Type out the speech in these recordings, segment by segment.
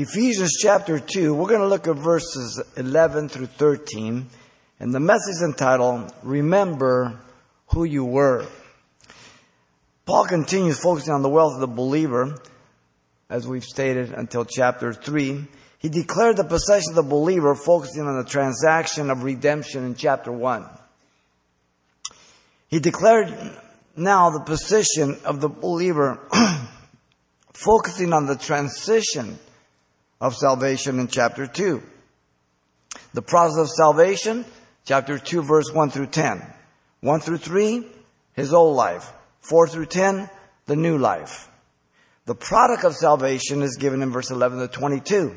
Ephesians chapter 2, we're going to look at verses 11 through 13, and the message entitled, Remember Who You Were. Paul continues focusing on the wealth of the believer, as we've stated until chapter 3. He declared the possession of the believer, focusing on the transaction of redemption in chapter 1. He declared now the position of the believer, focusing on the transition of salvation in chapter 2. The process of salvation, chapter 2, verse 1 through 10. 1 through 3, his old life. 4 through 10, the new life. The product of salvation is given in verse 11 to 22.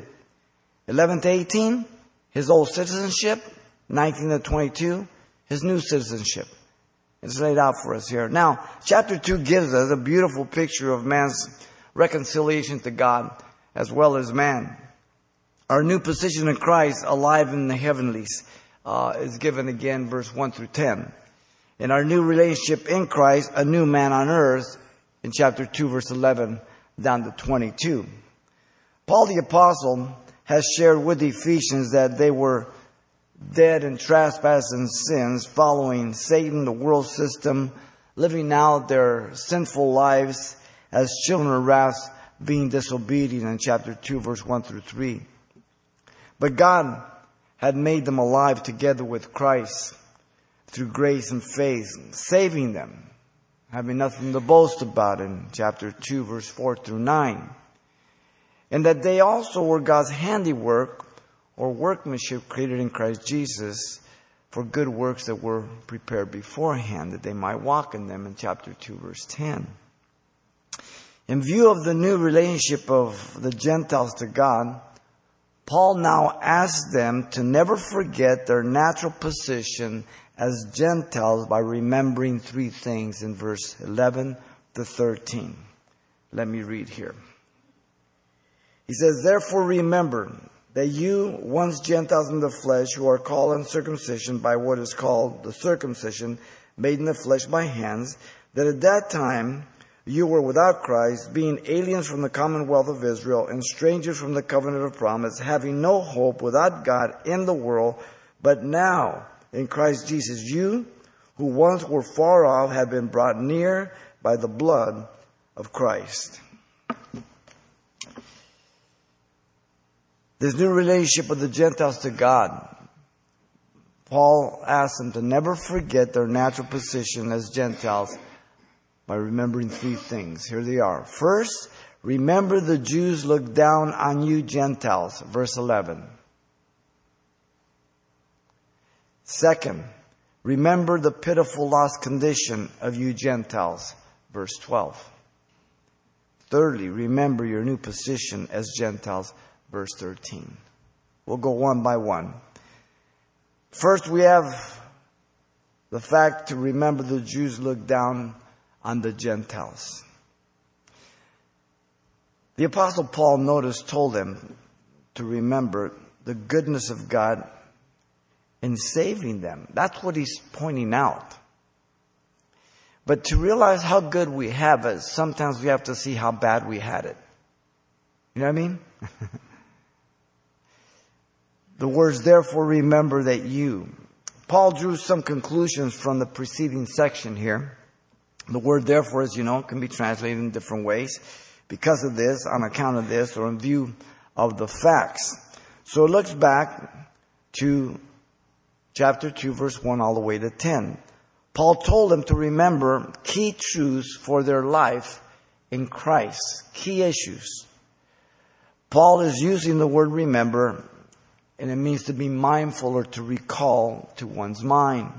11 to 18, his old citizenship. 19 to 22, his new citizenship. It's laid out for us here. Now, chapter 2 gives us a beautiful picture of man's reconciliation to God as well as man. Our new position in Christ, alive in the heavenlies, uh, is given again, verse 1 through 10. In our new relationship in Christ, a new man on earth, in chapter 2, verse 11 down to 22. Paul the Apostle has shared with the Ephesians that they were dead in trespasses and sins, following Satan, the world system, living out their sinful lives as children of wrath being disobedient in chapter 2, verse 1 through 3. But God had made them alive together with Christ through grace and faith, saving them, having nothing to boast about in chapter 2, verse 4 through 9. And that they also were God's handiwork or workmanship created in Christ Jesus for good works that were prepared beforehand, that they might walk in them in chapter 2, verse 10. In view of the new relationship of the Gentiles to God, Paul now asks them to never forget their natural position as Gentiles by remembering three things in verse 11 to 13. Let me read here. He says, Therefore remember that you, once Gentiles in the flesh, who are called uncircumcision by what is called the circumcision made in the flesh by hands, that at that time you were without Christ, being aliens from the commonwealth of Israel and strangers from the covenant of promise, having no hope without God in the world. But now, in Christ Jesus, you who once were far off have been brought near by the blood of Christ. This new relationship of the Gentiles to God. Paul asks them to never forget their natural position as Gentiles by remembering three things. Here they are. First, remember the Jews looked down on you Gentiles, verse 11. Second, remember the pitiful lost condition of you Gentiles, verse 12. Thirdly, remember your new position as Gentiles, verse 13. We'll go one by one. First, we have the fact to remember the Jews looked down on the Gentiles. The apostle Paul notice told them to remember the goodness of God in saving them. That's what he's pointing out. But to realize how good we have it, sometimes we have to see how bad we had it. You know what I mean? the words, therefore remember that you. Paul drew some conclusions from the preceding section here. The word therefore, as you know, can be translated in different ways because of this, on account of this, or in view of the facts. So it looks back to chapter 2, verse 1 all the way to 10. Paul told them to remember key truths for their life in Christ, key issues. Paul is using the word remember, and it means to be mindful or to recall to one's mind.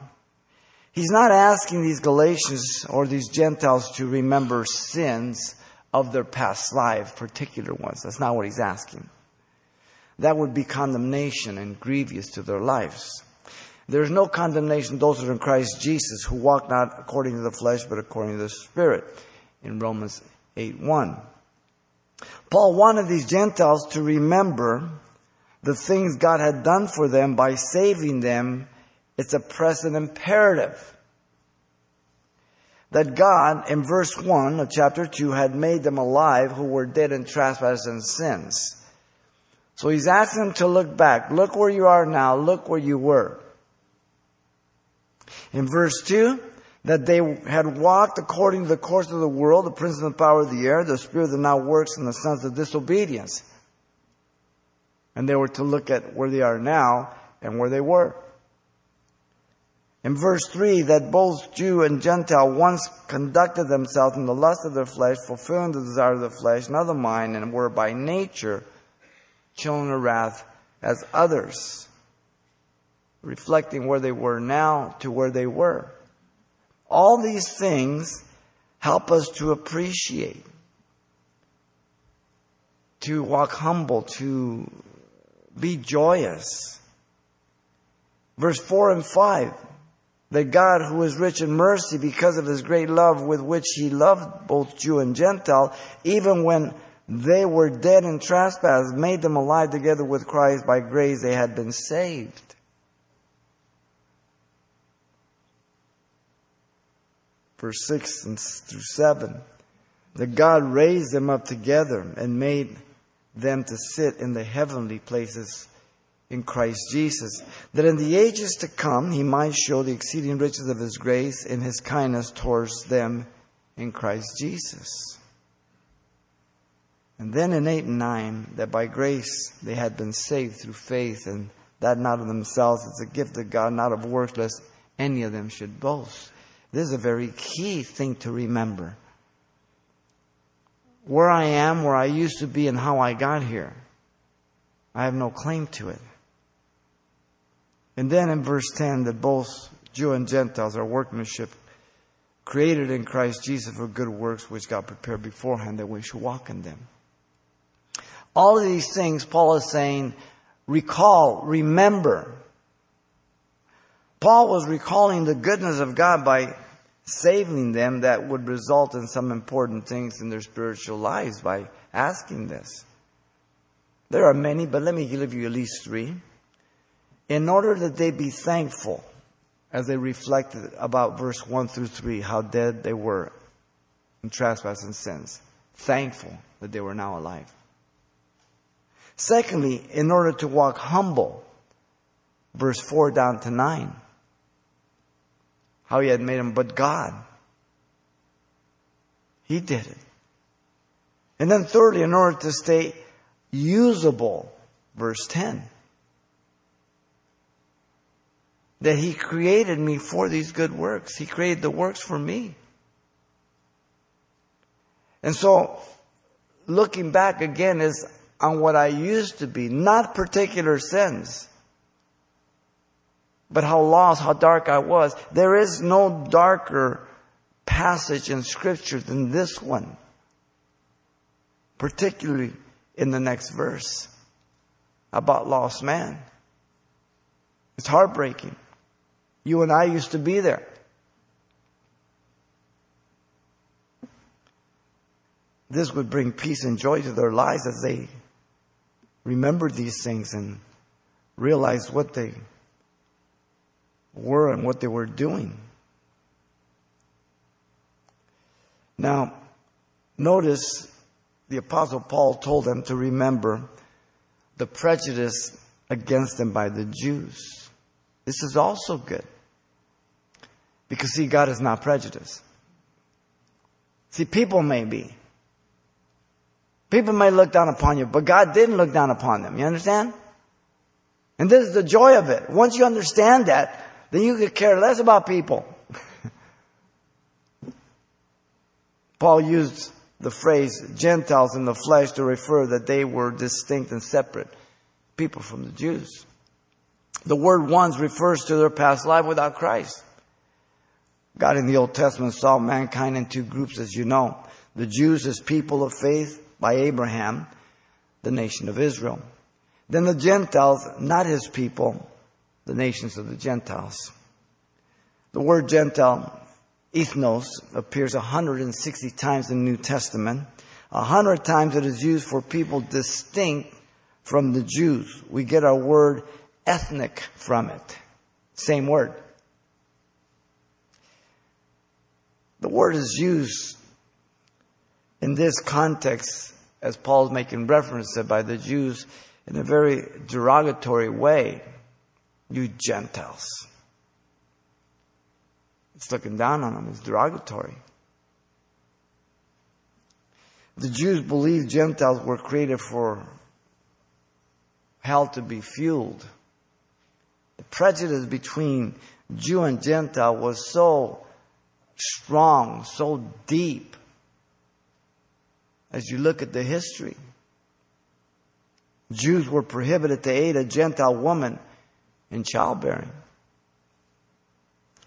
He's not asking these Galatians or these Gentiles to remember sins of their past life, particular ones. That's not what he's asking. That would be condemnation and grievous to their lives. There is no condemnation those that are in Christ Jesus who walk not according to the flesh, but according to the Spirit in Romans 8 1. Paul wanted these Gentiles to remember the things God had done for them by saving them it's a present imperative. That God, in verse 1 of chapter 2, had made them alive who were dead in trespasses and sins. So he's asking them to look back. Look where you are now. Look where you were. In verse 2, that they had walked according to the course of the world, the prince of the power of the air, the spirit that now works in the sons of disobedience. And they were to look at where they are now and where they were. In verse 3, that both Jew and Gentile once conducted themselves in the lust of their flesh, fulfilling the desire of the flesh, not the mind, and were by nature children of wrath as others, reflecting where they were now to where they were. All these things help us to appreciate, to walk humble, to be joyous. Verse 4 and 5 that God, who is rich in mercy because of his great love with which he loved both Jew and Gentile, even when they were dead in trespass, made them alive together with Christ. By grace they had been saved. Verse 6 through 7. That God raised them up together and made them to sit in the heavenly places in Christ Jesus, that in the ages to come he might show the exceeding riches of his grace in his kindness towards them in Christ Jesus. And then in 8 and 9, that by grace they had been saved through faith, and that not of themselves, it's a gift of God, not of works, lest any of them should boast. This is a very key thing to remember. Where I am, where I used to be, and how I got here, I have no claim to it. And then in verse 10, that both Jew and Gentiles are workmanship created in Christ Jesus for good works which God prepared beforehand that we should walk in them. All of these things, Paul is saying, recall, remember. Paul was recalling the goodness of God by saving them that would result in some important things in their spiritual lives by asking this. There are many, but let me give you at least three in order that they be thankful as they reflected about verse 1 through 3, how dead they were in trespass and sins. Thankful that they were now alive. Secondly, in order to walk humble, verse 4 down to 9, how he had made them, but God. He did it. And then thirdly, in order to stay usable, verse 10 that He created me for these good works. He created the works for me. And so, looking back again is on what I used to be, not particular sins, but how lost, how dark I was. There is no darker passage in Scripture than this one, particularly in the next verse about lost man. It's heartbreaking. You and I used to be there. This would bring peace and joy to their lives as they remembered these things and realized what they were and what they were doing. Now, notice the Apostle Paul told them to remember the prejudice against them by the Jews. This is also good. Because see, God is not prejudiced. See, people may be. People may look down upon you, but God didn't look down upon them. You understand? And this is the joy of it. Once you understand that, then you could care less about people. Paul used the phrase Gentiles in the flesh to refer that they were distinct and separate people from the Jews. The word ones refers to their past life without Christ. God in the Old Testament saw mankind in two groups, as you know. The Jews as people of faith by Abraham, the nation of Israel. Then the Gentiles, not his people, the nations of the Gentiles. The word Gentile, ethnos, appears 160 times in the New Testament. A hundred times it is used for people distinct from the Jews. We get our word ethnic from it. Same word. The word is used in this context, as Paul's making reference to by the Jews, in a very derogatory way. You Gentiles. It's looking down on them. It's derogatory. The Jews believed Gentiles were created for hell to be fueled. The prejudice between Jew and Gentile was so strong, so deep, as you look at the history. Jews were prohibited to aid a Gentile woman in childbearing.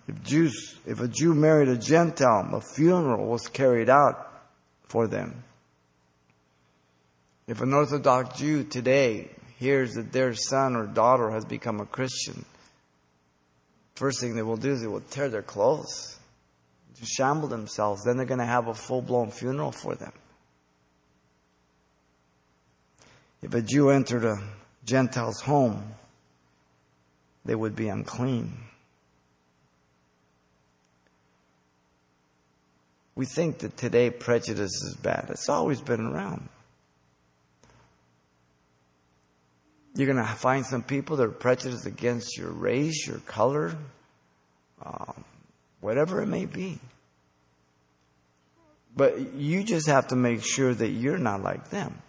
If Jews, if a Jew married a Gentile, a funeral was carried out for them. If an Orthodox Jew today hears that their son or daughter has become a Christian, first thing they will do is they will tear their clothes, to shamble themselves. Then they're going to have a full blown funeral for them. If a Jew entered a Gentile's home, they would be unclean. We think that today prejudice is bad. It's always been around. You're going to find some people that are prejudiced against your race, your color, um, whatever it may be. But you just have to make sure that you're not like them.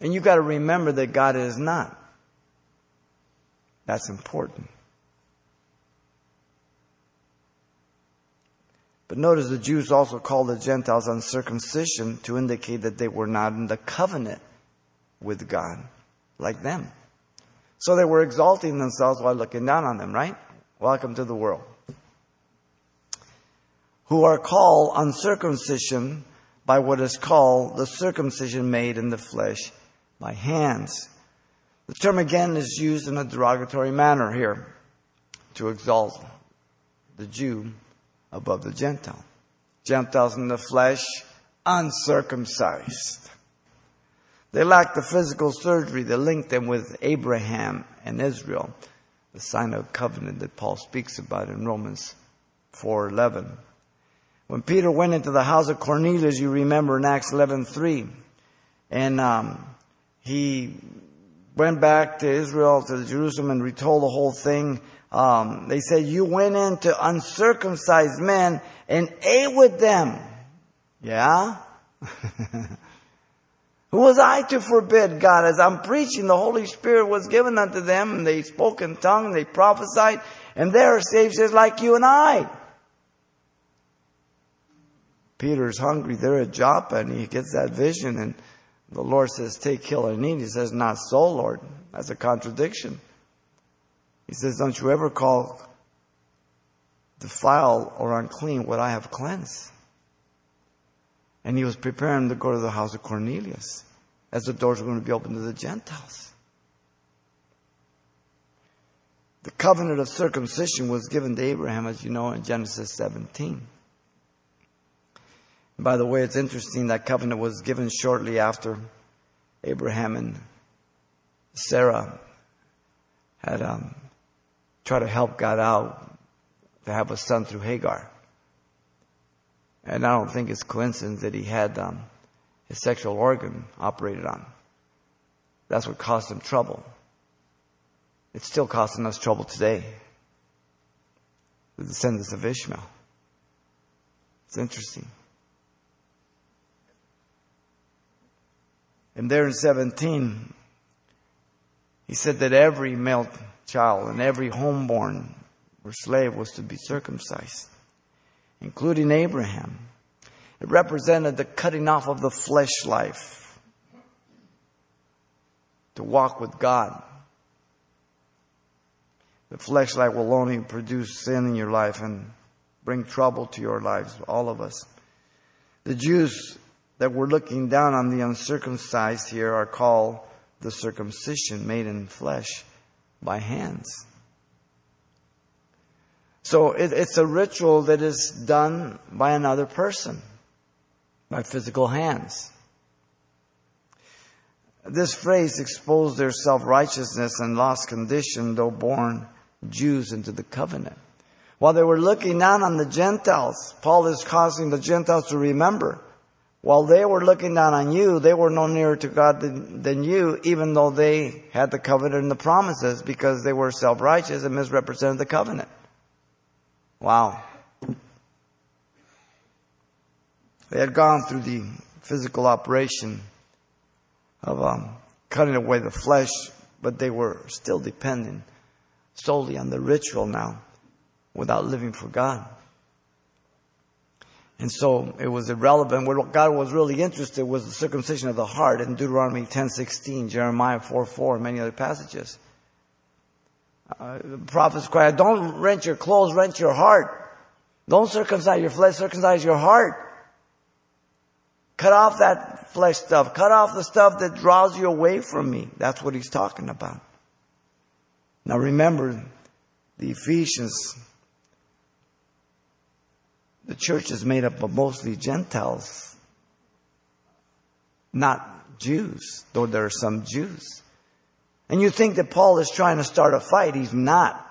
And you've got to remember that God is not. That's important. But notice the Jews also called the Gentiles uncircumcision to indicate that they were not in the covenant with God like them. So they were exalting themselves while looking down on them, right? Welcome to the world. Who are called uncircumcision by what is called the circumcision made in the flesh by hands. The term again is used in a derogatory manner here to exalt the Jew above the Gentile. Gentiles in the flesh, uncircumcised. They lack the physical surgery that linked them with Abraham and Israel, the sign of covenant that Paul speaks about in Romans 4:11. When Peter went into the house of Cornelius, you remember in Acts 11:3, and um, he went back to Israel, to Jerusalem, and retold the whole thing. Um, they said, You went into uncircumcised men and ate with them. Yeah? Who was I to forbid God? As I'm preaching, the Holy Spirit was given unto them, and they spoke in tongues, and they prophesied, and they are saved just like you and I. Peter's hungry there at Joppa, and he gets that vision, and the Lord says, Take, kill, and eat. He says, Not so, Lord. That's a contradiction. He says, Don't you ever call defile or unclean what I have cleansed. And he was preparing to go to the house of Cornelius as the doors were going to be opened to the Gentiles. The covenant of circumcision was given to Abraham, as you know, in Genesis 17. By the way, it's interesting that covenant was given shortly after Abraham and Sarah had um, tried to help God out to have a son through Hagar. And I don't think it's coincidence that he had um, his sexual organ operated on. That's what caused him trouble. It's still costing us trouble today. The descendants of Ishmael. It's interesting. And there in 17, he said that every male child and every homeborn or slave was to be circumcised including Abraham. It represented the cutting off of the flesh life to walk with God. The flesh life will only produce sin in your life and bring trouble to your lives, all of us. The Jews that we're looking down on the uncircumcised here are called the circumcision made in flesh by hands. So it, it's a ritual that is done by another person, by physical hands. This phrase exposed their self-righteousness and lost condition, though born Jews into the covenant. While they were looking down on the Gentiles, Paul is causing the Gentiles to remember while they were looking down on you, they were no nearer to God than, than you, even though they had the covenant and the promises because they were self-righteous and misrepresented the covenant. Wow. They had gone through the physical operation of um, cutting away the flesh, but they were still dependent solely on the ritual now without living for God. And so it was irrelevant. What God was really interested was the circumcision of the heart in Deuteronomy 10:16, Jeremiah 4:4, and many other passages. Uh, the prophets cry, don't rent your clothes, rent your heart. Don't circumcise your flesh, circumcise your heart. Cut off that flesh stuff. Cut off the stuff that draws you away from me. That's what he's talking about. Now remember, the Ephesians the church is made up of mostly Gentiles, not Jews, though there are some Jews. And you think that Paul is trying to start a fight. He's not.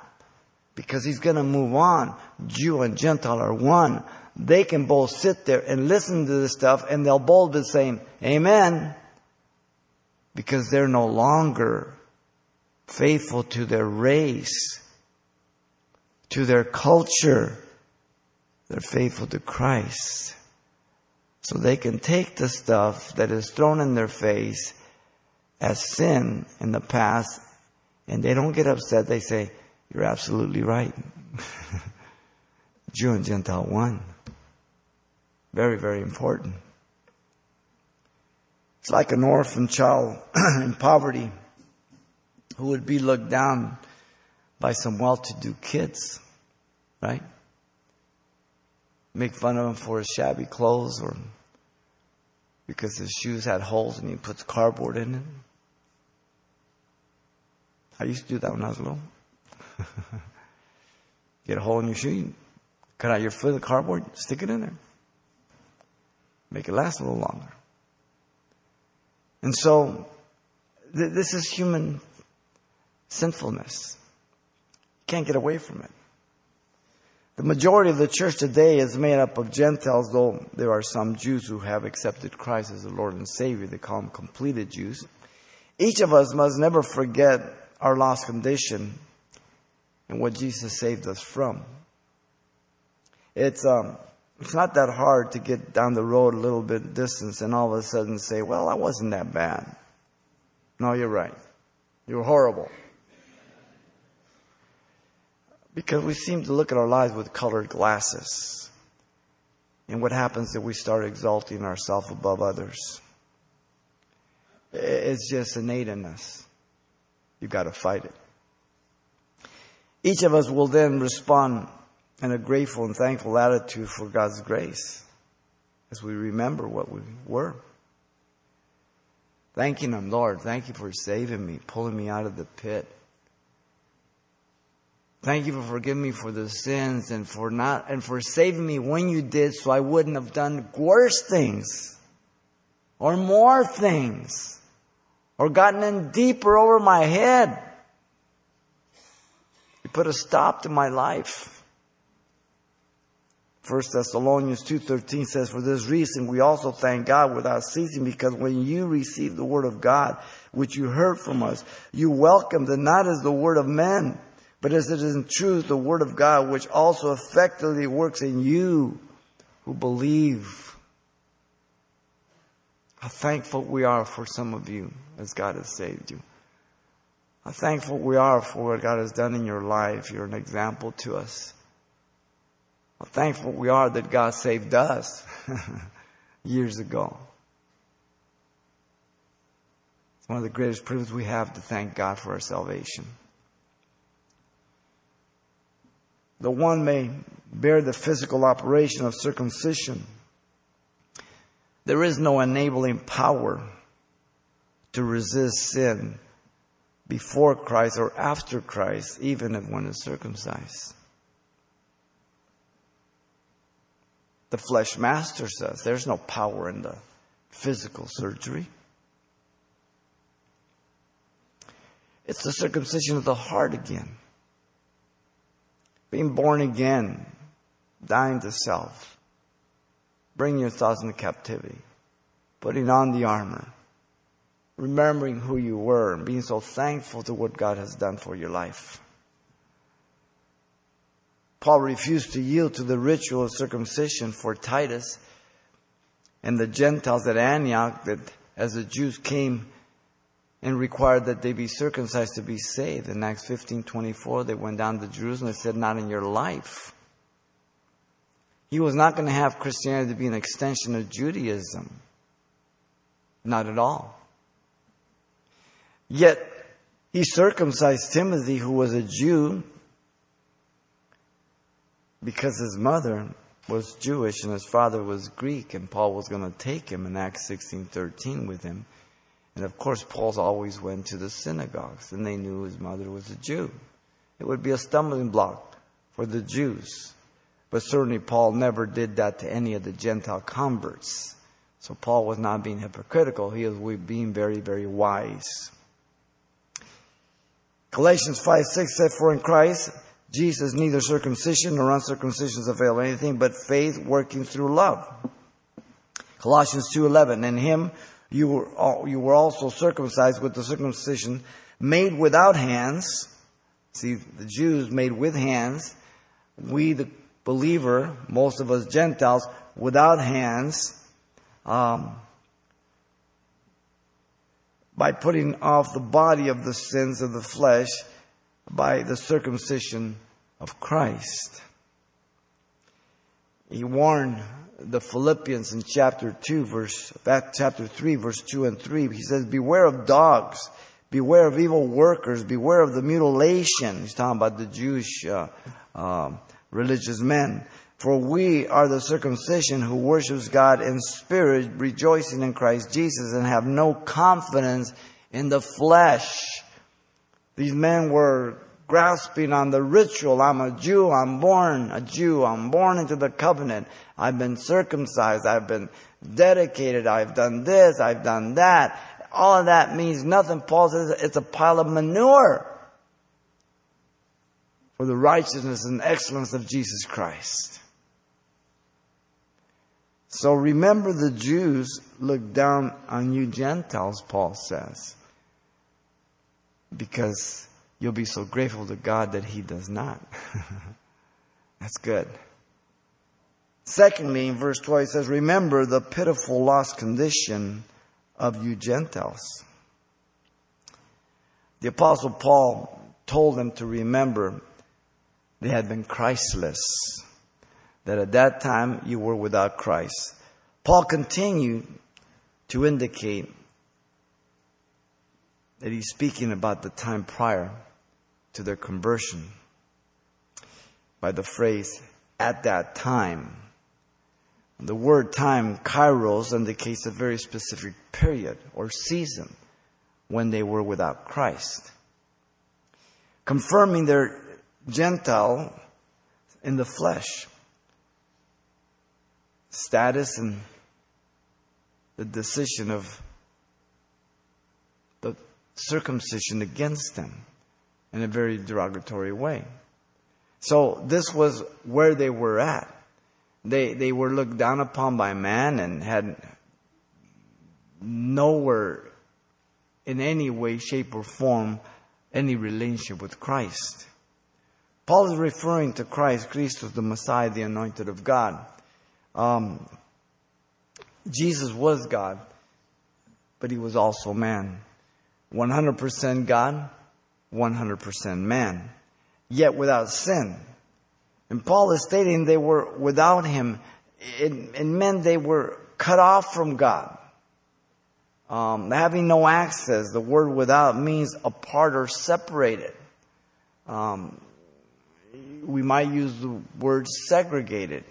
Because he's going to move on. Jew and Gentile are one. They can both sit there and listen to this stuff and they'll both be saying, Amen. Because they're no longer faithful to their race, to their culture, they're faithful to Christ. So they can take the stuff that is thrown in their face as sin in the past and they don't get upset. They say, You're absolutely right. Jew and Gentile one. Very, very important. It's like an orphan child in poverty who would be looked down by some well to do kids, right? Make fun of him for his shabby clothes or because his shoes had holes and he puts cardboard in it. I used to do that when I was little. Get a hole in your shoe, cut out your foot of cardboard, stick it in there. Make it last a little longer. And so, th- this is human sinfulness. You can't get away from it. The majority of the church today is made up of Gentiles, though there are some Jews who have accepted Christ as the Lord and Savior. They call them completed Jews. Each of us must never forget our lost condition and what Jesus saved us from. It's, um, it's not that hard to get down the road a little bit distance and all of a sudden say, well, I wasn't that bad. No, you're right. You're horrible. Because we seem to look at our lives with colored glasses. And what happens is we start exalting ourselves above others? It's just innate in us. You've got to fight it. Each of us will then respond in a grateful and thankful attitude for God's grace as we remember what we were. Thanking Him, Lord, thank you for saving me, pulling me out of the pit. Thank you for forgiving me for the sins and for not, and for saving me when you did so I wouldn't have done worse things or more things or gotten in deeper over my head. You put a stop to my life. 1 Thessalonians 2.13 says, For this reason we also thank God without ceasing, because when you received the word of God, which you heard from us, you welcomed it not as the word of men, but as it is in truth the Word of God, which also effectively works in you who believe. How thankful we are for some of you as God has saved you. How thankful we are for what God has done in your life. You're an example to us. How thankful we are that God saved us years ago. It's one of the greatest privileges we have to thank God for our salvation. The one may bear the physical operation of circumcision. There is no enabling power to resist sin before Christ or after Christ, even if one is circumcised. The flesh masters us. There's no power in the physical surgery. It's the circumcision of the heart again being born again, dying to self, bringing your thoughts into captivity. putting on the armor, remembering who you were, and being so thankful to what God has done for your life. Paul refused to yield to the ritual of circumcision for Titus and the Gentiles at Antioch that as the Jews came and required that they be circumcised to be saved. In Acts 15 24, they went down to Jerusalem and said, Not in your life. He was not going to have Christianity to be an extension of Judaism. Not at all. Yet, he circumcised Timothy, who was a Jew, because his mother was Jewish and his father was Greek, and Paul was going to take him in Acts 16:13 with him. And of course, Paul's always went to the synagogues, and they knew his mother was a Jew. It would be a stumbling block for the Jews. But certainly, Paul never did that to any of the Gentile converts. So, Paul was not being hypocritical, he was being very, very wise. Galatians 5 6 said, For in Christ, Jesus, neither circumcision nor uncircumcision avail anything but faith working through love. Colossians 2:11 in him you were you were also circumcised with the circumcision made without hands. See, the Jews made with hands. We the believer, most of us Gentiles, without hands. Um, by putting off the body of the sins of the flesh by the circumcision of Christ. He warned the Philippians in chapter 2, verse, chapter 3, verse 2 and 3. He says, Beware of dogs, beware of evil workers, beware of the mutilation. He's talking about the Jewish uh, uh, religious men. For we are the circumcision who worships God in spirit, rejoicing in Christ Jesus, and have no confidence in the flesh. These men were grasping on the ritual. I'm a Jew. I'm born a Jew. I'm born into the covenant. I've been circumcised. I've been dedicated. I've done this. I've done that. All of that means nothing. Paul says it's a pile of manure for the righteousness and excellence of Jesus Christ. So remember the Jews look down on you Gentiles, Paul says, because you'll be so grateful to God that He does not. That's good. Secondly, in verse 12, it says, Remember the pitiful lost condition of you Gentiles. The Apostle Paul told them to remember they had been Christless, that at that time you were without Christ. Paul continued to indicate that he's speaking about the time prior to their conversion by the phrase, at that time. The word time, kairos, indicates a very specific period or season when they were without Christ. Confirming their Gentile in the flesh status and the decision of circumcision against them in a very derogatory way. So this was where they were at. They, they were looked down upon by man and had nowhere in any way, shape, or form any relationship with Christ. Paul is referring to Christ, Christus, the Messiah, the anointed of God. Um, Jesus was God, but he was also man. 100% God, 100% man, yet without sin. And Paul is stating they were without him. It, it meant they were cut off from God. Um, having no access, the word without means apart or separated. Um, we might use the word segregated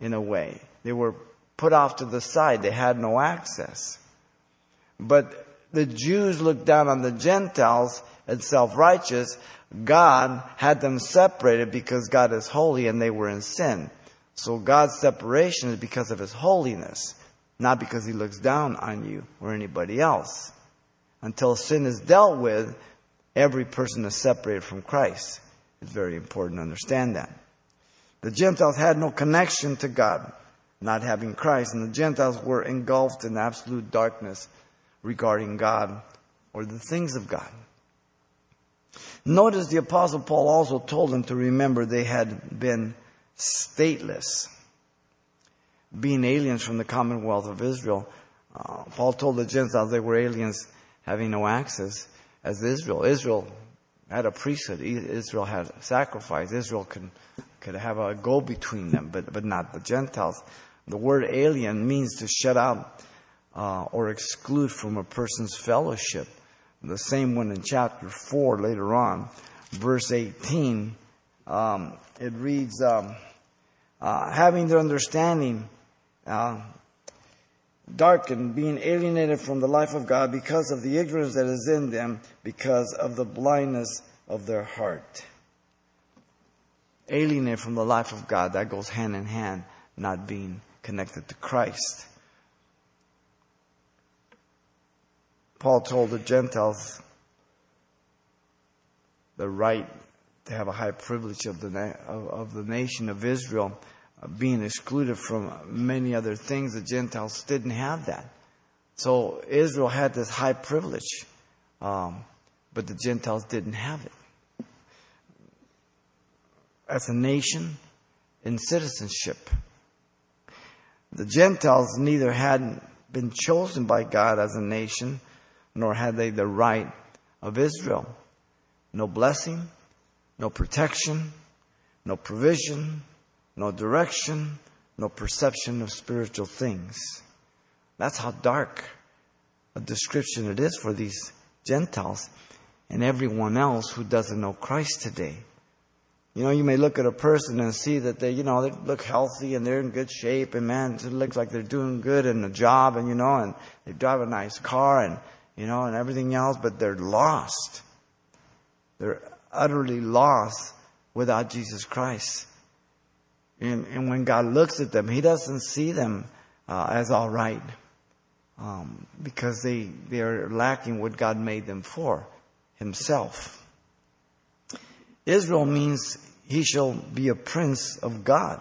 in a way. They were put off to the side. They had no access. But the Jews looked down on the Gentiles and self-righteous, God had them separated because God is holy and they were in sin. So God's separation is because of His holiness, not because He looks down on you or anybody else. Until sin is dealt with, every person is separated from Christ. It's very important to understand that. The Gentiles had no connection to God. not having Christ, and the Gentiles were engulfed in absolute darkness regarding God or the things of God. Notice the apostle Paul also told them to remember they had been stateless, being aliens from the commonwealth of Israel. Uh, Paul told the Gentiles they were aliens having no access as Israel. Israel had a priesthood. Israel had sacrifice. Israel could, could have a go between them, but, but not the Gentiles. The word alien means to shut out uh, or exclude from a person's fellowship. The same one in chapter 4 later on, verse 18, um, it reads, um, uh, having their understanding uh, darkened, being alienated from the life of God because of the ignorance that is in them, because of the blindness of their heart. Alienated from the life of God, that goes hand in hand, not being connected to Christ. Paul told the Gentiles the right to have a high privilege of the, na- of, of the nation of Israel being excluded from many other things. The Gentiles didn't have that. So Israel had this high privilege, um, but the Gentiles didn't have it. As a nation in citizenship, the Gentiles neither had been chosen by God as a nation, nor had they the right of Israel. No blessing, no protection, no provision, no direction, no perception of spiritual things. That's how dark a description it is for these Gentiles and everyone else who doesn't know Christ today. You know, you may look at a person and see that they, you know, they look healthy and they're in good shape and man, it looks like they're doing good in a job and, you know, and they drive a nice car and, you know, and everything else, but they're lost. They're utterly lost without Jesus Christ. And, and when God looks at them, He doesn't see them uh, as all right um, because they, they are lacking what God made them for Himself. Israel means He shall be a prince of God.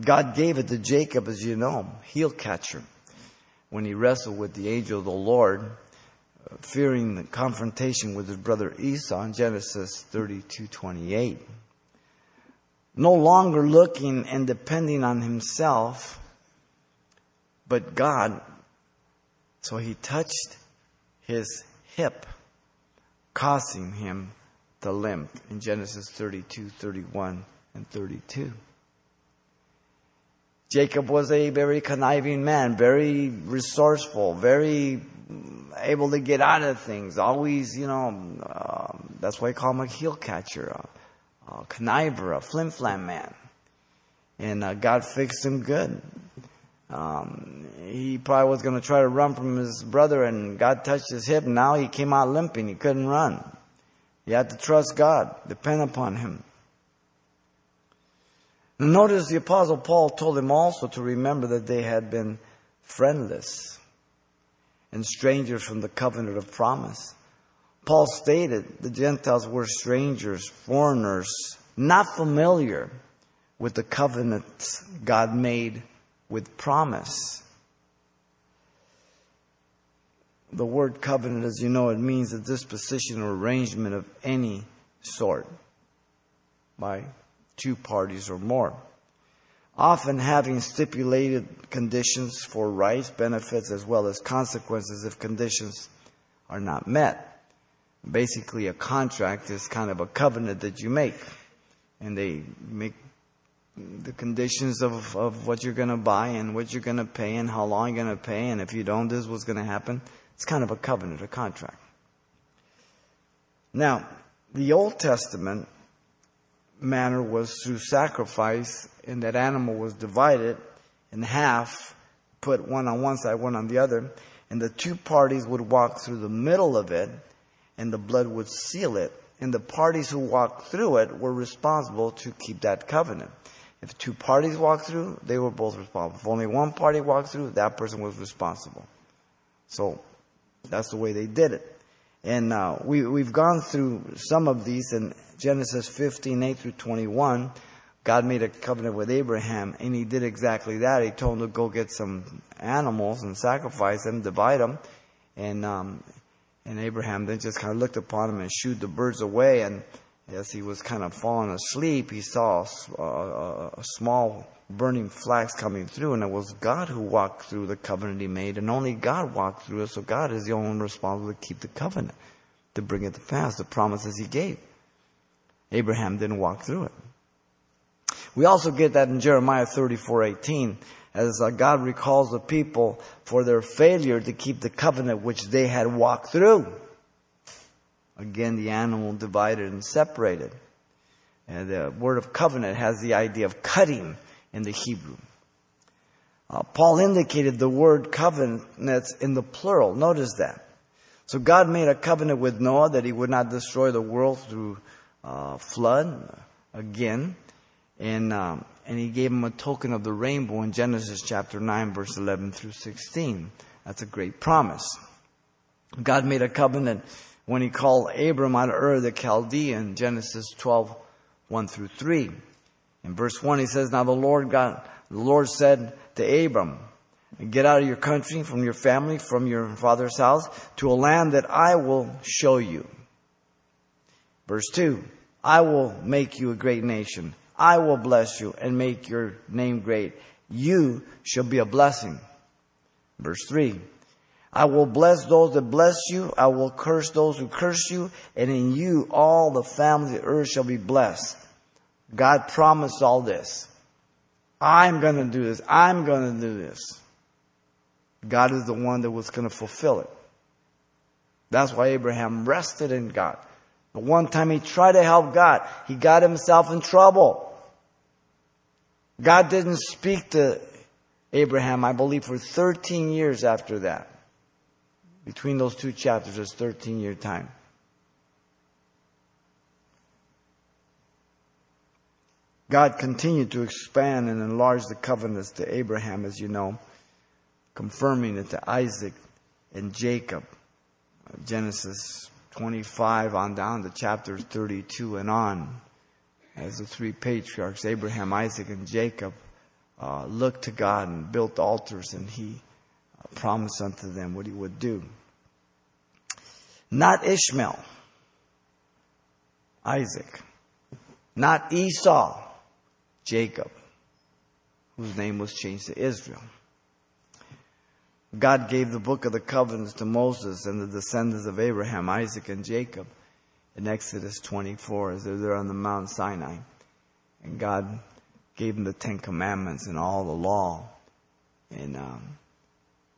God gave it to Jacob, as you know, heel catcher, when he wrestled with the angel of the Lord, fearing the confrontation with his brother Esau in Genesis 32 28 no longer looking and depending on himself, but God. So he touched his hip, causing him to limp in Genesis 32, 31, and 32. Jacob was a very conniving man, very resourceful, very able to get out of things. Always, you know, uh, that's why I call him a heel catcher. Uh, a conniver, a flim flam man. And uh, God fixed him good. Um, he probably was going to try to run from his brother, and God touched his hip. Now he came out limping. He couldn't run. He had to trust God, depend upon Him. Notice the Apostle Paul told him also to remember that they had been friendless and strangers from the covenant of promise. Paul stated the Gentiles were strangers, foreigners, not familiar with the covenants God made with promise. The word covenant, as you know, it means a disposition or arrangement of any sort by two parties or more. Often having stipulated conditions for rights, benefits, as well as consequences if conditions are not met basically a contract is kind of a covenant that you make. And they make the conditions of, of what you're going to buy and what you're going to pay and how long you're going to pay. And if you don't, this is what's going to happen. It's kind of a covenant, a contract. Now, the Old Testament manner was through sacrifice, and that animal was divided in half, put one on one side, one on the other, and the two parties would walk through the middle of it and the blood would seal it. And the parties who walked through it were responsible to keep that covenant. If two parties walked through, they were both responsible. If only one party walked through, that person was responsible. So that's the way they did it. And uh, we, we've gone through some of these in Genesis 15, 8 through 21. God made a covenant with Abraham, and he did exactly that. He told him to go get some animals and sacrifice them, divide them, and um, and Abraham then just kind of looked upon him and shooed the birds away. And as he was kind of falling asleep, he saw a, a, a small burning flax coming through, and it was God who walked through the covenant he made, and only God walked through it. So God is the only one responsible to keep the covenant, to bring it to pass, the promises he gave. Abraham didn't walk through it. We also get that in Jeremiah 34:18 as uh, God recalls the people for their failure to keep the covenant which they had walked through. Again, the animal divided and separated. And the word of covenant has the idea of cutting in the Hebrew. Uh, Paul indicated the word covenants in the plural. Notice that. So God made a covenant with Noah that he would not destroy the world through uh, flood again. And, um, and he gave him a token of the rainbow in Genesis chapter 9, verse 11 through 16. That's a great promise. God made a covenant when he called Abram out of Ur the Chaldean, Genesis 12, 1 through 3. In verse 1, he says, Now the Lord God, the Lord said to Abram, Get out of your country, from your family, from your father's house, to a land that I will show you. Verse 2, I will make you a great nation. I will bless you and make your name great. You shall be a blessing. Verse 3, I will bless those that bless you. I will curse those who curse you. And in you all the families of the earth shall be blessed. God promised all this. I'm going to do this. I'm going to do this. God is the one that was going to fulfill it. That's why Abraham rested in God. The one time he tried to help God, he got himself in trouble. God didn't speak to Abraham, I believe, for 13 years after that. Between those two chapters, there's 13 year time. God continued to expand and enlarge the covenants to Abraham, as you know, confirming it to Isaac and Jacob. Genesis 25 on down to chapter 32 and on, as the three patriarchs, Abraham, Isaac, and Jacob, uh, looked to God and built altars, and he uh, promised unto them what he would do. Not Ishmael, Isaac. Not Esau, Jacob, whose name was changed to Israel. God gave the book of the covenants to Moses and the descendants of Abraham, Isaac, and Jacob in Exodus 24 as they're there on the Mount Sinai. And God gave them the Ten Commandments and all the law and um,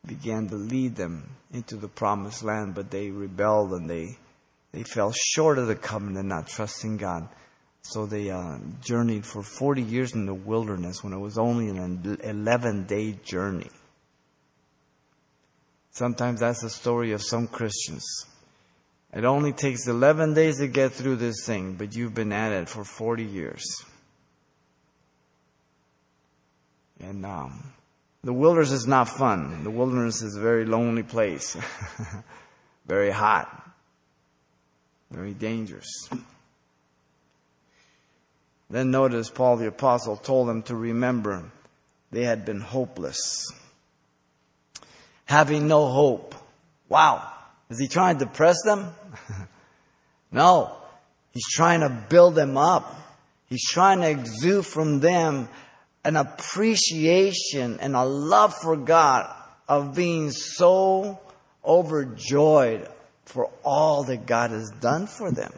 began to lead them into the promised land, but they rebelled and they, they fell short of the covenant, not trusting God. So they uh, journeyed for 40 years in the wilderness when it was only an 11 day journey. Sometimes that's the story of some Christians. It only takes 11 days to get through this thing, but you've been at it for 40 years. And um, the wilderness is not fun. The wilderness is a very lonely place, very hot, very dangerous. Then notice Paul the Apostle told them to remember they had been hopeless. Having no hope. Wow. Is he trying to depress them? no. He's trying to build them up. He's trying to exude from them an appreciation and a love for God of being so overjoyed for all that God has done for them.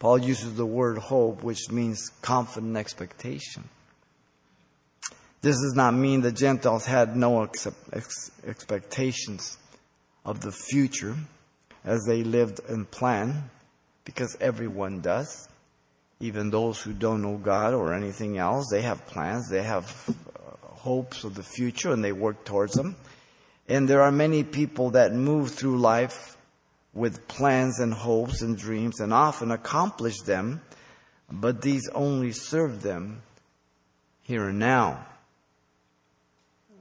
Paul uses the word hope, which means confident expectation. This does not mean the Gentiles had no ex- ex- expectations of the future as they lived and planned, because everyone does. Even those who don't know God or anything else, they have plans, they have uh, hopes of the future, and they work towards them. And there are many people that move through life with plans and hopes and dreams and often accomplish them, but these only serve them here and now,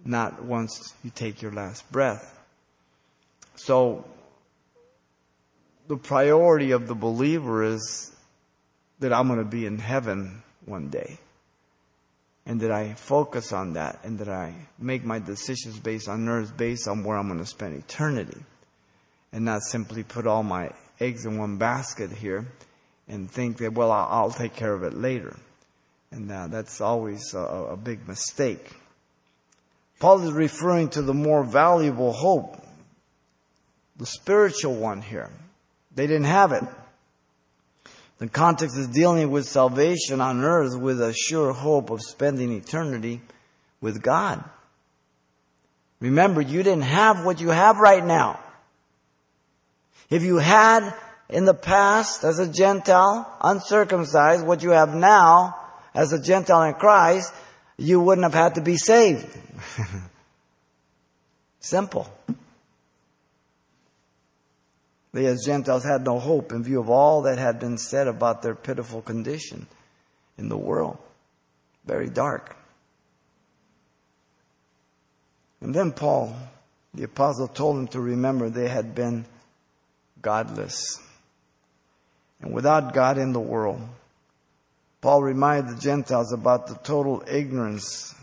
not once you take your last breath. So, the priority of the believer is that I'm going to be in heaven one day. And that I focus on that and that I make my decisions based on earth, based on where I'm going to spend eternity. And not simply put all my eggs in one basket here and think that, well, I'll, take care of it later. And uh, that's always a, a big mistake. Paul is referring to the more valuable hope, the spiritual one here. They didn't have it. The context is dealing with salvation on earth with a sure hope of spending eternity with God. Remember, you didn't have what you have right now. If you had in the past as a Gentile, uncircumcised, what you have now as a Gentile in Christ, you wouldn't have had to be saved. Simple. They, as Gentiles, had no hope in view of all that had been said about their pitiful condition in the world. Very dark. And then Paul, the apostle, told them to remember they had been godless and without God in the world. Paul reminded the Gentiles about the total ignorance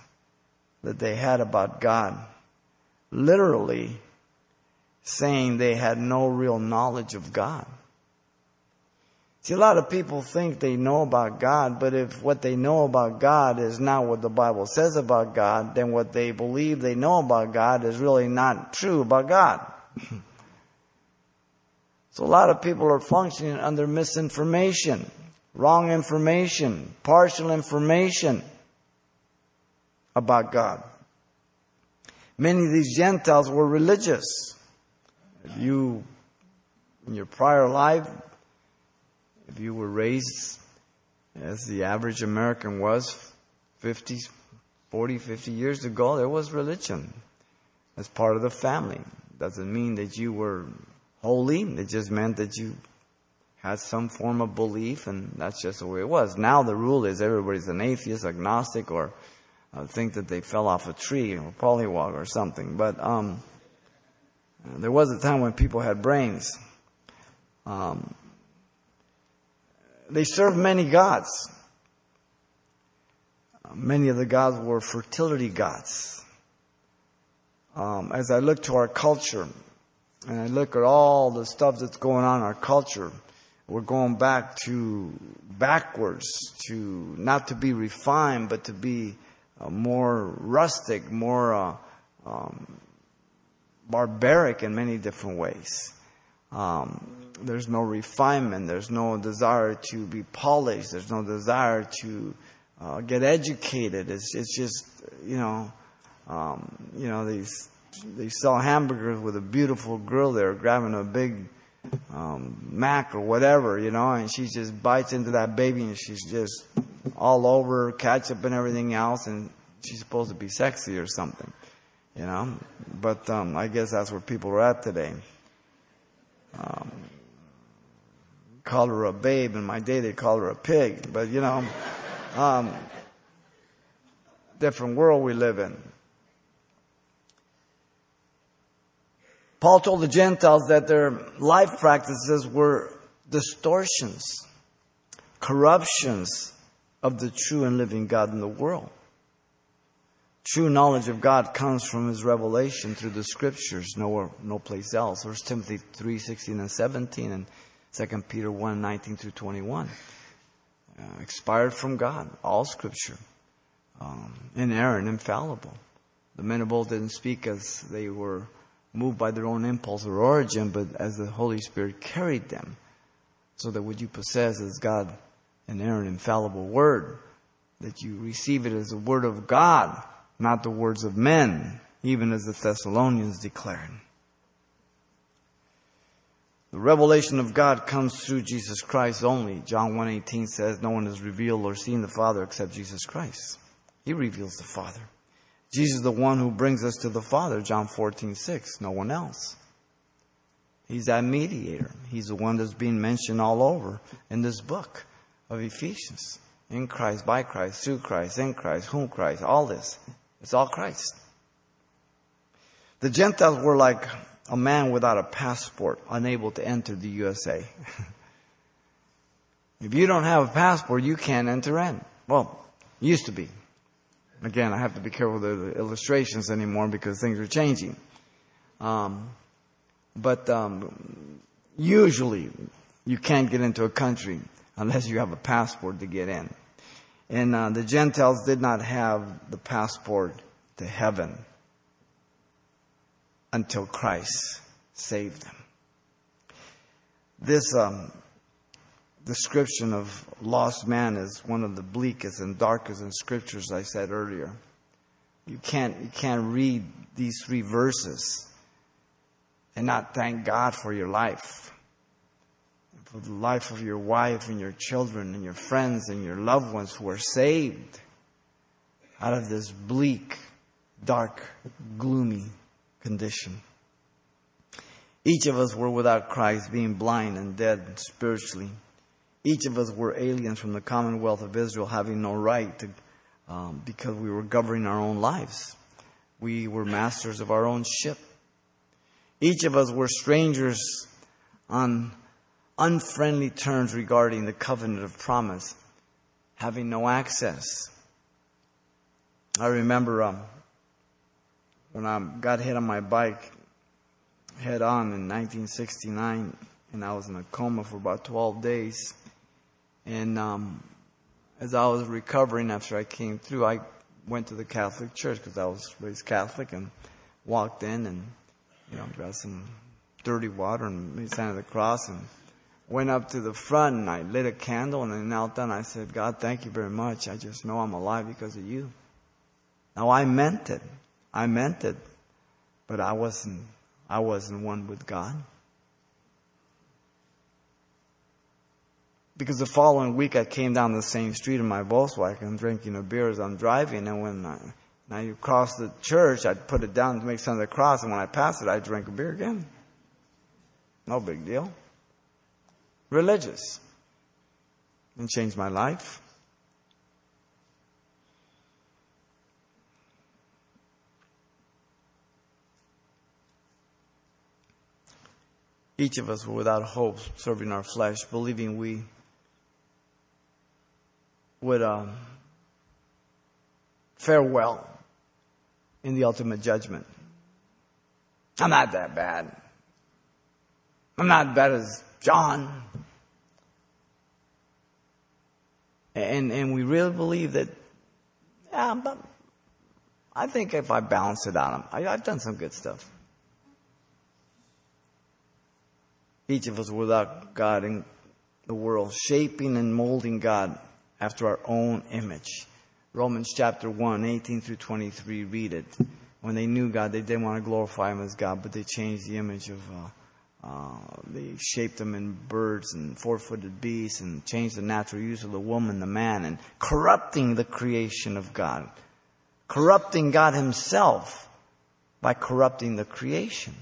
that they had about God. Literally saying they had no real knowledge of God. See, a lot of people think they know about God, but if what they know about God is not what the Bible says about God, then what they believe they know about God is really not true about God. So a lot of people are functioning under misinformation, wrong information, partial information about God. Many of these Gentiles were religious. If you, in your prior life, if you were raised as the average American was 50, 40, 50 years ago, there was religion as part of the family. Doesn't mean that you were holy. It just meant that you had some form of belief, and that's just the way it was. Now the rule is everybody's an atheist, agnostic, or think that they fell off a tree or pollywog or something. But um, there was a time when people had brains. Um, they served many gods. Many of the gods were fertility gods. Um, as I look to our culture, and I look at all the stuff that's going on in our culture, we're going back to backwards to not to be refined, but to be more rustic, more uh, um, barbaric in many different ways. Um, there's no refinement. There's no desire to be polished. There's no desire to uh, get educated. It's, it's just you know, um, you know these they sell hamburgers with a beautiful girl there grabbing a big um, mac or whatever, you know, and she just bites into that baby and she's just all over ketchup and everything else, and she's supposed to be sexy or something, you know. But um, I guess that's where people are at today. Um, call her a babe. In my day, they call her a pig. But you know, um, different world we live in. Paul told the Gentiles that their life practices were distortions, corruptions of the true and living God in the world. True knowledge of God comes from His revelation through the Scriptures, nowhere, no place else. 1 Timothy 3, 16 and 17 and 2 Peter 1, 19 through 21. Uh, expired from God, all Scripture. Um, inerrant, infallible. The men of old didn't speak as they were moved by their own impulse or origin, but as the Holy Spirit carried them. So that what you possess is God, an inerrant, infallible word, that you receive it as the word of God, not the words of men, even as the Thessalonians declared. The revelation of God comes through Jesus Christ only. John 1.18 says, No one has revealed or seen the Father except Jesus Christ. He reveals the Father. Jesus is the one who brings us to the Father, John 14:6, no one else. He's that mediator. He's the one that's being mentioned all over in this book of Ephesians. In Christ, by Christ, through Christ, in Christ, whom Christ, all this. It's all Christ. The Gentiles were like a man without a passport, unable to enter the USA. If you don't have a passport, you can't enter in. Well, used to be. Again, I have to be careful with the illustrations anymore because things are changing. Um, but um, usually, you can't get into a country unless you have a passport to get in. And uh, the Gentiles did not have the passport to heaven until Christ saved them. This um, description of lost man is one of the bleakest and darkest in scriptures I said earlier. You can't, you can't read these three verses and not thank God for your life the life of your wife and your children and your friends and your loved ones who are saved out of this bleak, dark, gloomy condition. Each of us were without Christ, being blind and dead spiritually. Each of us were aliens from the commonwealth of Israel, having no right to, um, because we were governing our own lives. We were masters of our own ship. Each of us were strangers on unfriendly terms regarding the covenant of promise, having no access. I remember um, when I got hit on my bike head on in 1969, and I was in a coma for about 12 days. And um, as I was recovering after I came through, I went to the Catholic Church because I was raised Catholic and walked in and, you know, got some dirty water and made sign of the cross and went up to the front and I lit a candle and I knelt down. I said, God, thank you very much. I just know I'm alive because of you. Now I meant it. I meant it. But I wasn't, I wasn't one with God. Because the following week I came down the same street in my Volkswagen drinking a beer as I'm driving and when I, now you cross the church, I'd put it down to make sign of the cross and when I passed it, I'd drink a beer again. No big deal religious and changed my life. Each of us were without hope, serving our flesh, believing we would um, fare well in the ultimate judgment. I'm not that bad. I'm not bad as John. And, and we really believe that, yeah, but I think if I balance it out, I, I've done some good stuff. Each of us without God in the world, shaping and molding God after our own image. Romans chapter 1, 18 through 23, read it. When they knew God, they didn't want to glorify Him as God, but they changed the image of uh, uh, they shaped them in birds and four footed beasts and changed the natural use of the woman, the man, and corrupting the creation of God. Corrupting God Himself by corrupting the creation.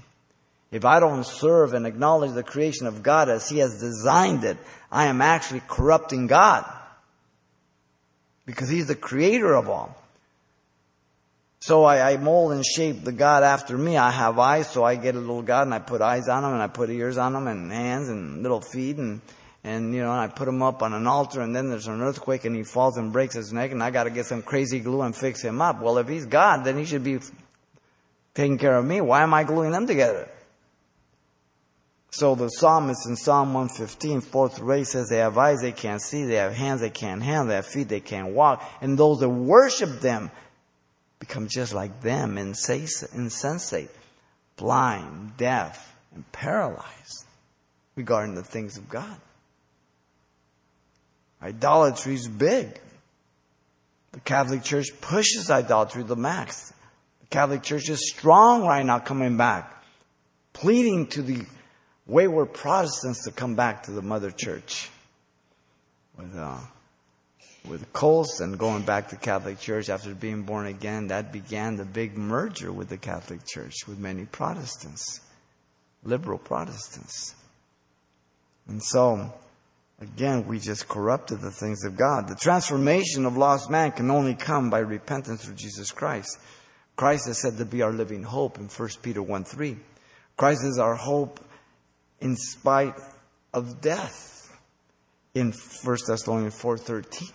If I don't serve and acknowledge the creation of God as He has designed it, I am actually corrupting God. Because He's the creator of all. So I, I, mold and shape the God after me. I have eyes, so I get a little God and I put eyes on him and I put ears on him and hands and little feet and, and you know, I put him up on an altar and then there's an earthquake and he falls and breaks his neck and I gotta get some crazy glue and fix him up. Well, if he's God, then he should be taking care of me. Why am I gluing them together? So the psalmist in Psalm 115, fourth ray says, they have eyes they can't see, they have hands they can't handle, they have feet they can't walk, and those that worship them become just like them, insensate, blind, deaf, and paralyzed regarding the things of God. Idolatry is big. The Catholic Church pushes idolatry to the max. The Catholic Church is strong right now coming back, pleading to the wayward Protestants to come back to the Mother Church with uh, with Colson going back to Catholic Church after being born again, that began the big merger with the Catholic Church with many Protestants, liberal Protestants. And so, again, we just corrupted the things of God. The transformation of lost man can only come by repentance through Jesus Christ. Christ is said to be our living hope in 1 Peter 1 3. Christ is our hope in spite of death in 1 Thessalonians 4.13.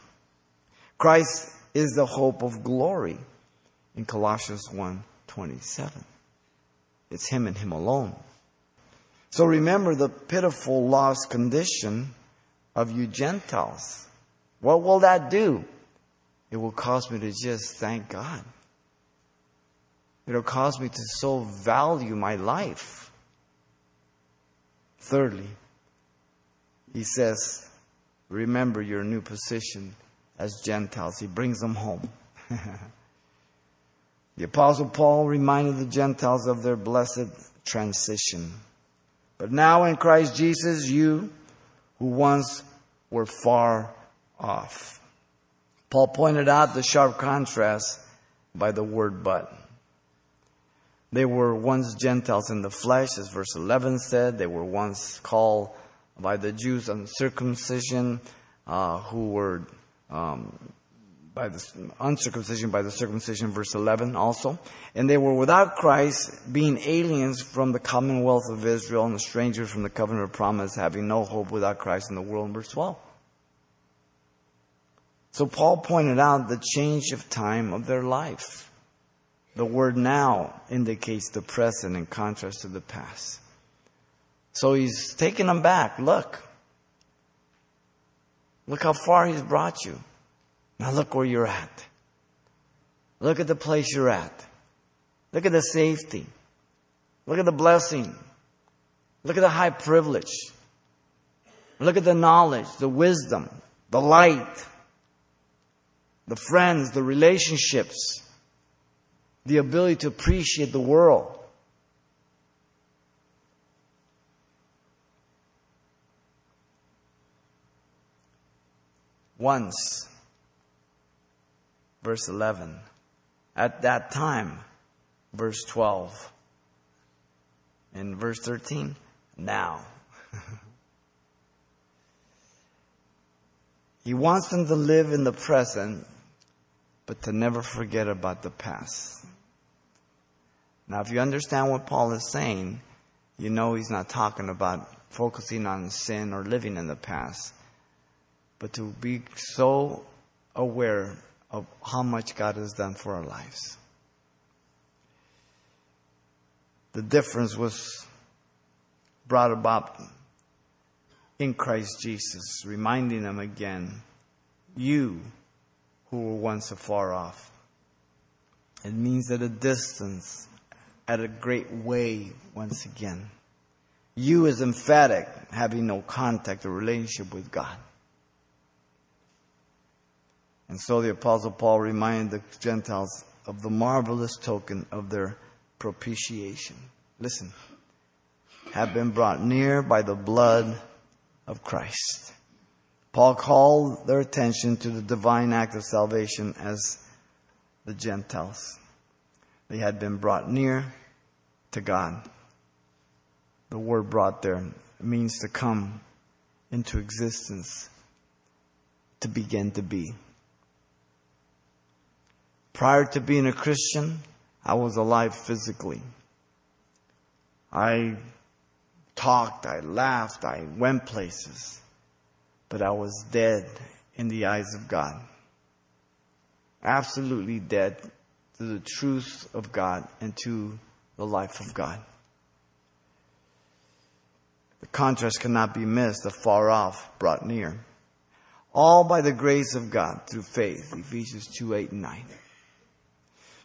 Christ is the hope of glory in Colossians 1.27. It's Him and Him alone. So remember the pitiful lost condition of you Gentiles. What will that do? It will cause me to just thank God. It'll cause me to so value my life. Thirdly, he says, remember your new position as Gentiles. He brings them home. the Apostle Paul reminded the Gentiles of their blessed transition. But now in Christ Jesus, you who once were far off. Paul pointed out the sharp contrast by the word but. They were once Gentiles in the flesh, as verse 11 said. They were once called by the Jews uncircumcision, uh, who were um, by the uncircumcision by the circumcision, verse 11 also. And they were without Christ, being aliens from the commonwealth of Israel and strangers from the covenant of promise, having no hope without Christ in the world, verse 12. So Paul pointed out the change of time of their life. The word now indicates the present in contrast to the past. So he's taking them back. Look. Look how far he's brought you. Now look where you're at. Look at the place you're at. Look at the safety. Look at the blessing. Look at the high privilege. Look at the knowledge, the wisdom, the light, the friends, the relationships, the ability to appreciate the world. Once, verse 11. At that time, verse 12. In verse 13, now. he wants them to live in the present but to never forget about the past. Now, if you understand what Paul is saying, you know he's not talking about focusing on sin or living in the past, but to be so aware of how much God has done for our lives. The difference was brought about in Christ Jesus, reminding them again, you who were once afar off. It means at a distance, at a great way once again. You is emphatic, having no contact or relationship with God. And so the Apostle Paul reminded the Gentiles of the marvelous token of their propitiation. Listen, have been brought near by the blood of Christ. Paul called their attention to the divine act of salvation as the Gentiles. They had been brought near to God. The word brought there means to come into existence, to begin to be. Prior to being a Christian, I was alive physically. I talked, I laughed, I went places but I was dead in the eyes of God. Absolutely dead to the truth of God and to the life of God. The contrast cannot be missed, the far off brought near. All by the grace of God through faith, Ephesians 2, 8, and 9.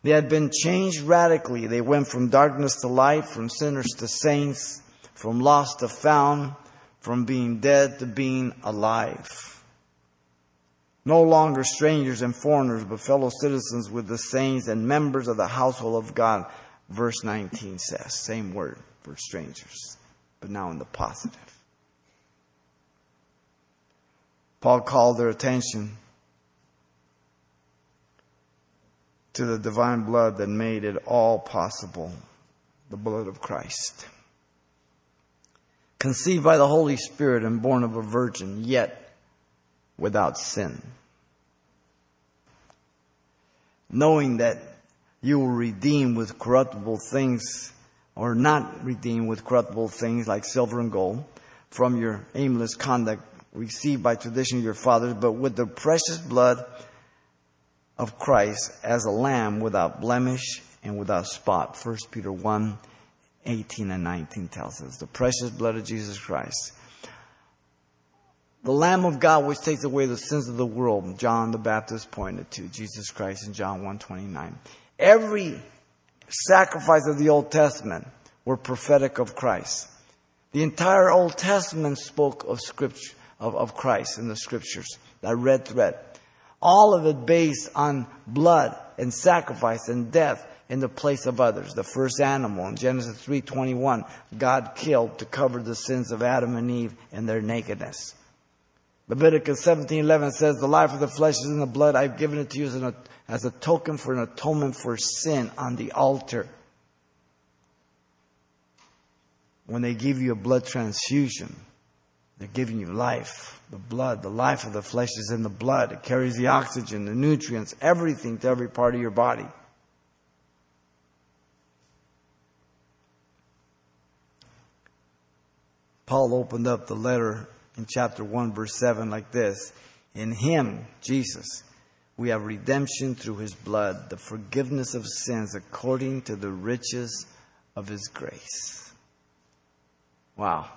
They had been changed radically. They went from darkness to light, from sinners to saints, from lost to found, from being dead to being alive. No longer strangers and foreigners, but fellow citizens with the saints and members of the household of God. Verse 19 says, same word for strangers, but now in the positive. Paul called their attention to the divine blood that made it all possible, the blood of Christ conceived by the Holy Spirit and born of a virgin, yet without sin. Knowing that you will redeem with corruptible things, or not redeem with corruptible things like silver and gold, from your aimless conduct received by tradition of your fathers, but with the precious blood of Christ as a lamb without blemish and without spot. 1 Peter 1 18 and 19 tells us the precious blood of Jesus Christ. The Lamb of God which takes away the sins of the world, John the Baptist pointed to, Jesus Christ in John 129. Every sacrifice of the Old Testament were prophetic of Christ. The entire Old Testament spoke of scripture, of, of Christ in the scriptures, that red thread. All of it based on blood and sacrifice and death in the place of others. The first animal in Genesis 3:21, God killed to cover the sins of Adam and Eve and their nakedness. Leviticus 17:11 says, "The life of the flesh is in the blood. I've given it to you as, an, as a token for an atonement for sin on the altar." When they give you a blood transfusion, they're giving you life. The blood, the life of the flesh is in the blood. It carries the oxygen, the nutrients, everything to every part of your body. Paul opened up the letter in chapter 1, verse 7, like this In him, Jesus, we have redemption through his blood, the forgiveness of sins according to the riches of his grace. Wow.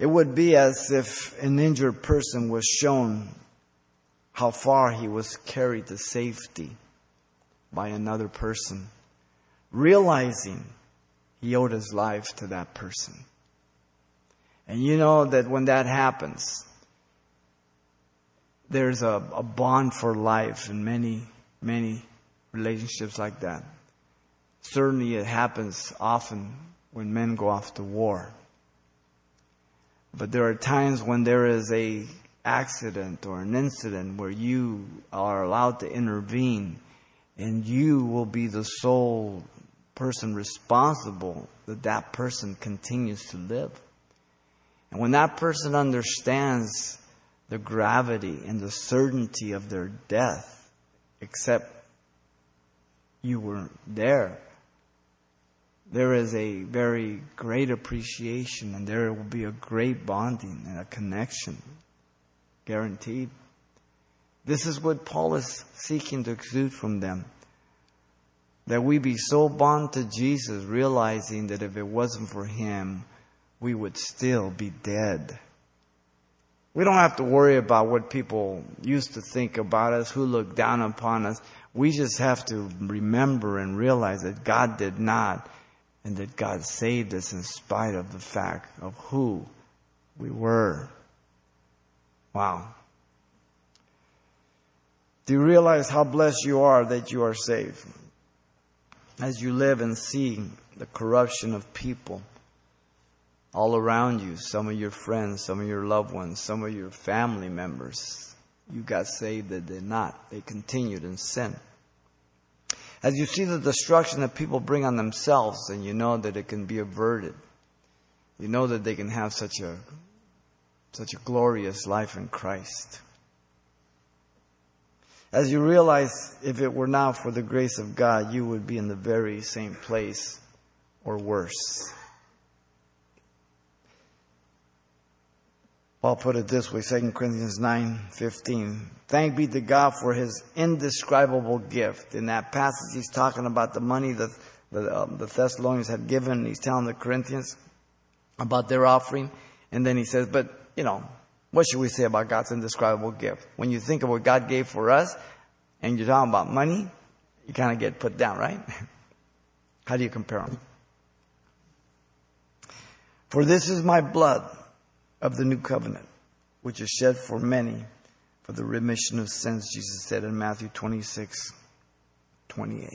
It would be as if an injured person was shown how far he was carried to safety by another person, realizing he owed his life to that person. And you know that when that happens, there's a, a bond for life in many, many relationships like that. Certainly it happens often when men go off to war. But there are times when there is a accident or an incident where you are allowed to intervene and you will be the sole person responsible that that person continues to live. And when that person understands the gravity and the certainty of their death, except you were there, there is a very great appreciation and there will be a great bonding and a connection. Guaranteed. This is what Paul is seeking to exude from them that we be so bound to Jesus, realizing that if it wasn't for Him, we would still be dead. We don't have to worry about what people used to think about us, who looked down upon us. We just have to remember and realize that God did not, and that God saved us in spite of the fact of who we were. Wow. Do you realize how blessed you are that you are saved? as you live and see the corruption of people all around you, some of your friends, some of your loved ones, some of your family members, you got saved that did not. They continued in sin. As you see the destruction that people bring on themselves and you know that it can be averted, you know that they can have such a, such a glorious life in Christ. As you realize, if it were not for the grace of God, you would be in the very same place or worse. Paul put it this way, 2 Corinthians 9, 15. Thank be to God for his indescribable gift. In that passage, he's talking about the money that the, um, the Thessalonians had given. He's telling the Corinthians about their offering. And then he says, but, you know, what should we say about God's indescribable gift? When you think of what God gave for us and you're talking about money, you kind of get put down, right? How do you compare them? For this is my blood of the new covenant, which is shed for many for the remission of sins, Jesus said in Matthew 26, 28.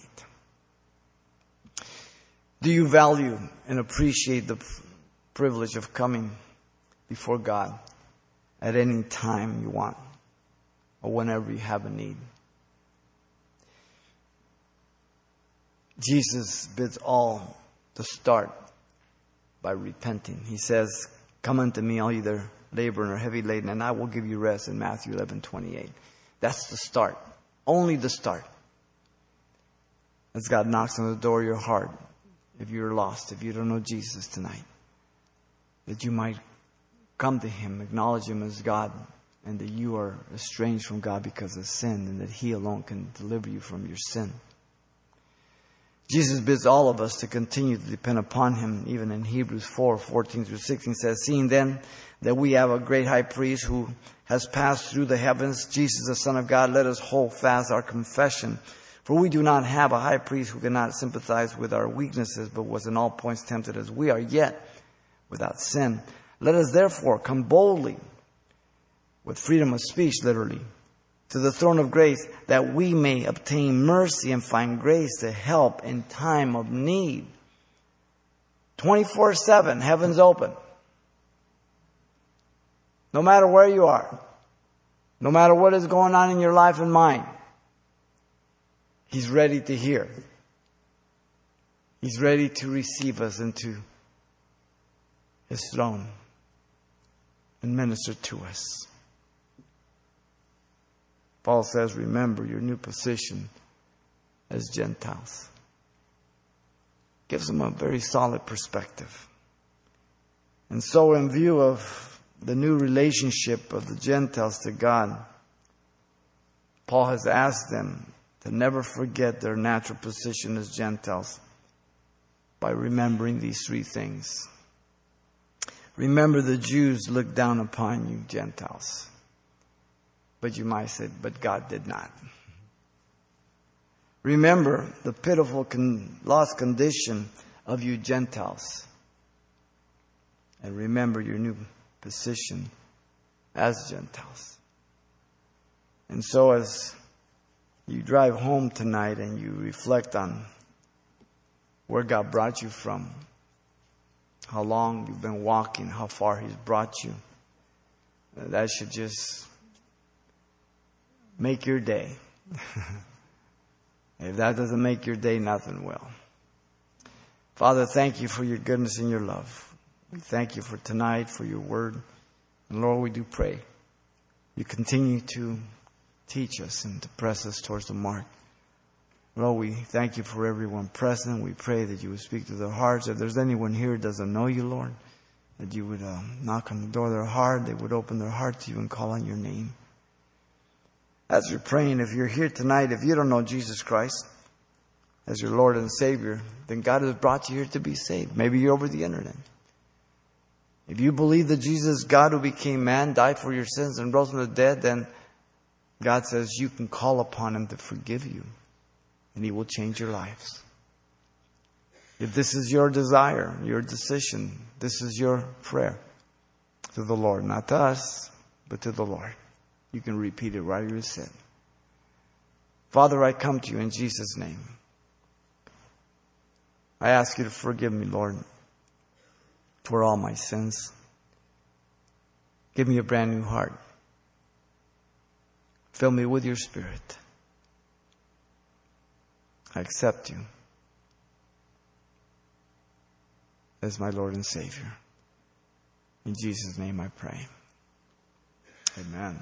Do you value and appreciate the privilege of coming before God at any time you want or whenever you have a need. Jesus bids all to start by repenting. He says, Come unto me, all you that are laboring or heavy laden, and I will give you rest in Matthew 11 28. That's the start. Only the start. As God knocks on the door of your heart, if you're lost, if you don't know Jesus tonight. that you might come to Him, acknowledge Him as God, and that you are estranged from God because of sin, and that He alone can deliver you from your sin. Jesus bids all of us to continue to depend upon Him, even in Hebrews 4 14 through 16 says, Seeing then that we have a great high priest who has passed through the heavens, Jesus, the Son of God, let us hold fast our confession. For we do not have a high priest who cannot sympathize with our weaknesses, but was in all points tempted as we are, yet without sin. Let us therefore come boldly, with freedom of speech, literally, to the throne of grace, that we may obtain mercy and find grace to help in time of need. 24 7, heaven's open. No matter where you are, no matter what is going on in your life and mine, He's ready to hear. He's ready to receive us into His throne and minister to us. Paul says, remember your new position as Gentiles. Gives them a very solid perspective. And so, in view of the new relationship of the Gentiles to God, Paul has asked them to never forget their natural position as Gentiles by remembering these three things. Remember, the Jews looked down upon you, Gentiles. But you might say, but God did not. Remember the pitiful, con- lost condition of you Gentiles. And remember your new position as Gentiles. And so, as you drive home tonight and you reflect on where God brought you from, how long you've been walking, how far He's brought you, that should just make your day. if that doesn't make your day, nothing will. Father, thank you for your goodness and your love. We thank you for tonight, for your word. And Lord, we do pray you continue to teach us and to press us towards the mark. Lord, we thank you for everyone present. We pray that you would speak to their hearts. If there's anyone here who doesn't know you, Lord, that you would uh, knock on the door of their heart, they would open their heart to you and call on your name. As you're praying, if you're here tonight, if you don't know Jesus Christ as your Lord and Savior, then God has brought you here to be saved. Maybe you're over the internet. If you believe that Jesus, God who became man, died for your sins and rose from the dead, then God says you can call upon Him to forgive you and He will change your lives. If this is your desire, your decision, this is your prayer to the Lord, not to us, but to the Lord. You can repeat it right where you sit. Father, I come to you in Jesus' name. I ask you to forgive me, Lord, for all my sins. Give me a brand new heart. Fill me with your spirit. I accept you as my Lord and Savior. In Jesus' name I pray. Amen.